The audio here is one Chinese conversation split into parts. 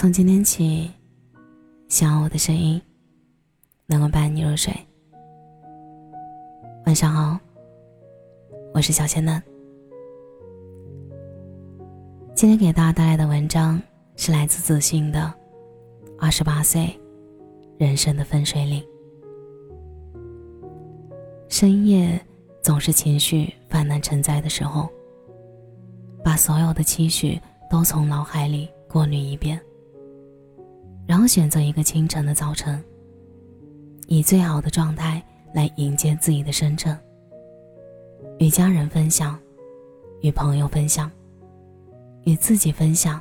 从今天起，希望我的声音能够伴你入睡。晚上好，我是小仙嫩。今天给大家带来的文章是来自自信的《二十八岁人生的分水岭》。深夜总是情绪泛滥成灾的时候，把所有的期许都从脑海里过滤一遍。然后选择一个清晨的早晨，以最好的状态来迎接自己的生辰。与家人分享，与朋友分享，与自己分享。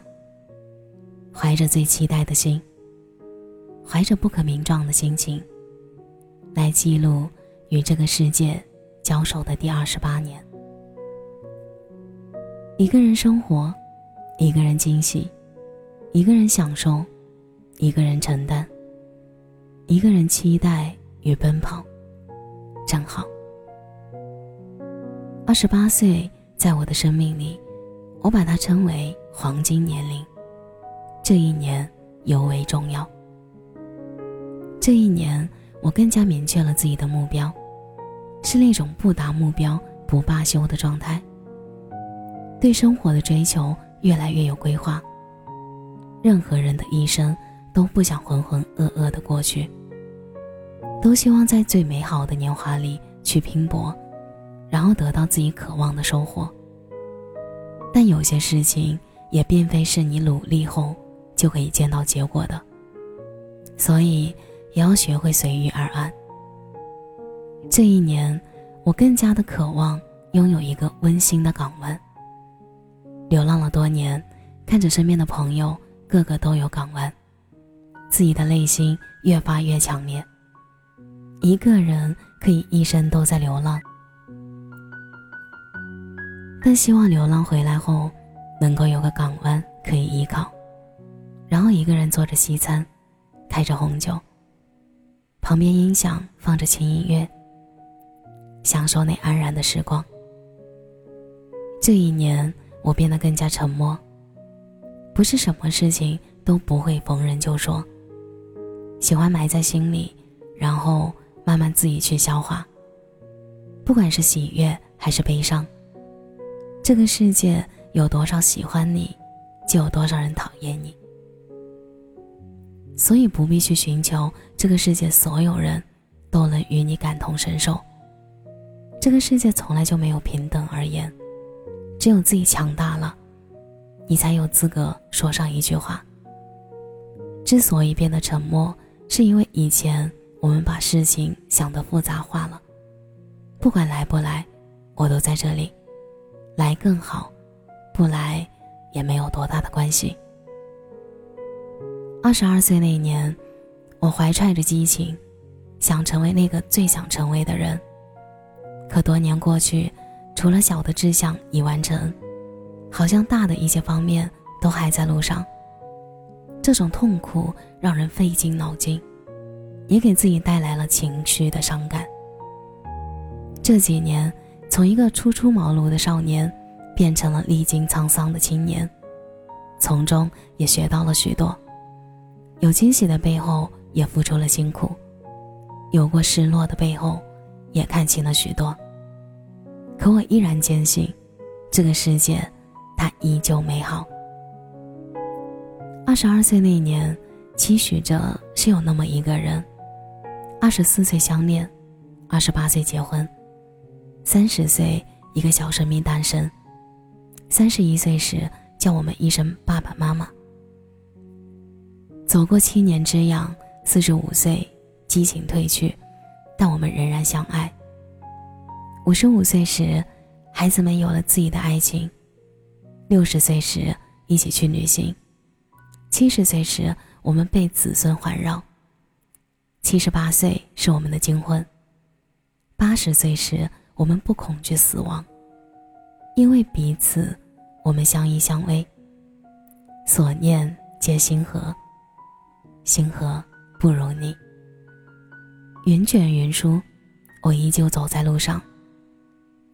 怀着最期待的心，怀着不可名状的心情，来记录与这个世界交手的第二十八年。一个人生活，一个人惊喜，一个人享受。一个人承担，一个人期待与奔跑，正好。二十八岁，在我的生命里，我把它称为黄金年龄。这一年尤为重要。这一年，我更加明确了自己的目标，是那种不达目标不罢休的状态。对生活的追求越来越有规划。任何人的一生。都不想浑浑噩噩的过去，都希望在最美好的年华里去拼搏，然后得到自己渴望的收获。但有些事情也并非是你努力后就可以见到结果的，所以也要学会随遇而安。这一年，我更加的渴望拥有一个温馨的港湾。流浪了多年，看着身边的朋友个个都有港湾。自己的内心越发越强烈。一个人可以一生都在流浪，但希望流浪回来后，能够有个港湾可以依靠，然后一个人做着西餐，开着红酒，旁边音响放着轻音乐，享受那安然的时光。这一年，我变得更加沉默，不是什么事情都不会逢人就说。喜欢埋在心里，然后慢慢自己去消化。不管是喜悦还是悲伤，这个世界有多少喜欢你，就有多少人讨厌你。所以不必去寻求这个世界所有人都能与你感同身受。这个世界从来就没有平等而言，只有自己强大了，你才有资格说上一句话。之所以变得沉默。是因为以前我们把事情想得复杂化了，不管来不来，我都在这里，来更好，不来也没有多大的关系。二十二岁那年，我怀揣着激情，想成为那个最想成为的人。可多年过去，除了小的志向已完成，好像大的一些方面都还在路上。这种痛苦让人费尽脑筋，也给自己带来了情绪的伤感。这几年，从一个初出茅庐的少年，变成了历经沧桑的青年，从中也学到了许多。有惊喜的背后，也付出了辛苦；有过失落的背后，也看清了许多。可我依然坚信，这个世界，它依旧美好。二十二岁那年，期许着是有那么一个人。二十四岁相恋，二十八岁结婚，三十岁一个小生命诞生，三十一岁时叫我们一声爸爸妈妈。走过七年之痒，四十五岁激情褪去，但我们仍然相爱。五十五岁时，孩子们有了自己的爱情。六十岁时，一起去旅行。七十岁时，我们被子孙环绕；七十八岁是我们的金婚。八十岁时，我们不恐惧死亡，因为彼此，我们相依相偎。所念皆星河，星河不如你。云卷云舒，我依旧走在路上。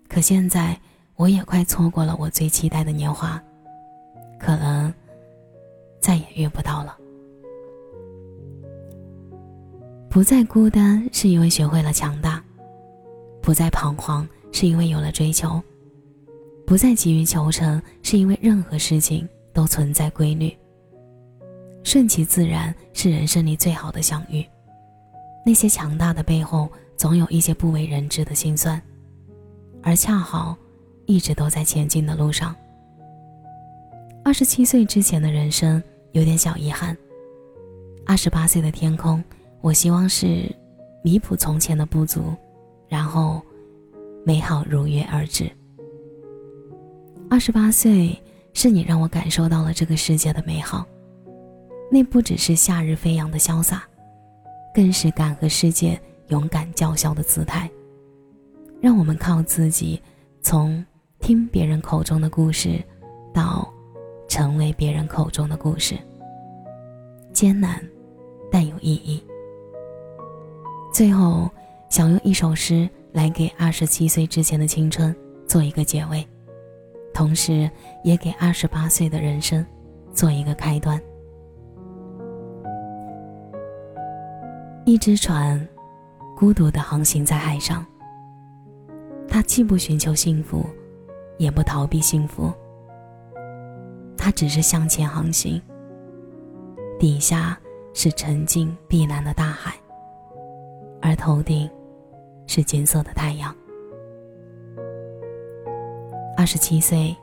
可现在，我也快错过了我最期待的年华，可能。遇不到了。不再孤单，是因为学会了强大；不再彷徨，是因为有了追求；不再急于求成，是因为任何事情都存在规律。顺其自然是人生里最好的相遇。那些强大的背后，总有一些不为人知的心酸，而恰好，一直都在前进的路上。二十七岁之前的人生有点小遗憾。二十八岁的天空，我希望是弥补从前的不足，然后美好如约而至。二十八岁是你让我感受到了这个世界的美好，那不只是夏日飞扬的潇洒，更是敢和世界勇敢叫嚣的姿态。让我们靠自己，从听别人口中的故事，到。成为别人口中的故事，艰难，但有意义。最后，想用一首诗来给二十七岁之前的青春做一个结尾，同时也给二十八岁的人生做一个开端。一只船，孤独的航行在海上。它既不寻求幸福，也不逃避幸福。它只是向前航行，底下是沉静碧蓝的大海，而头顶是金色的太阳。二十七岁，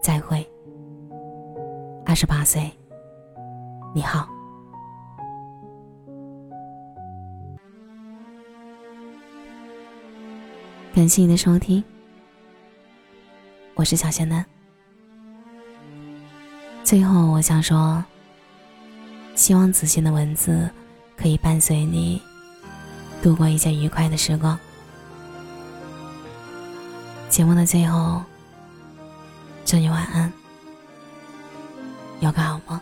再会。二十八岁，你好。感谢你的收听，我是小仙男。最后，我想说，希望子欣的文字可以伴随你度过一些愉快的时光。节目的最后，祝你晚安，有个好梦。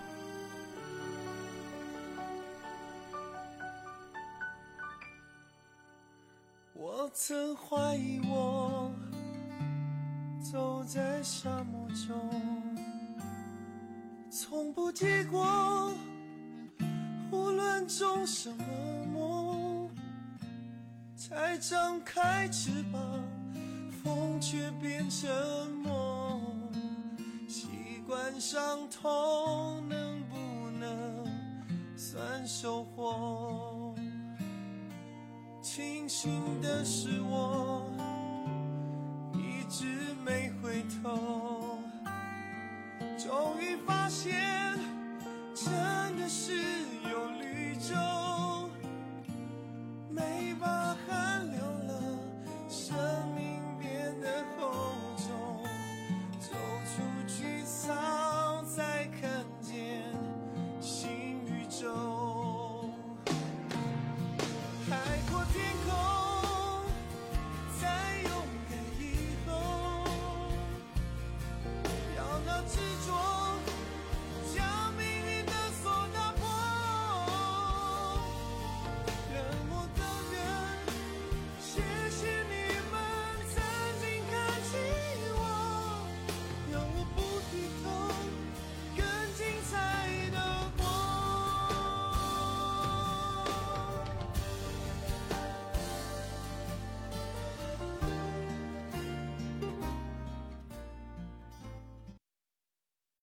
我曾怀疑，我走在沙漠中。从不结果无论种什么梦才张开翅膀风却变沉默习惯伤痛能不能算收获？庆幸的是我一直没回头。终于发现现有绿洲。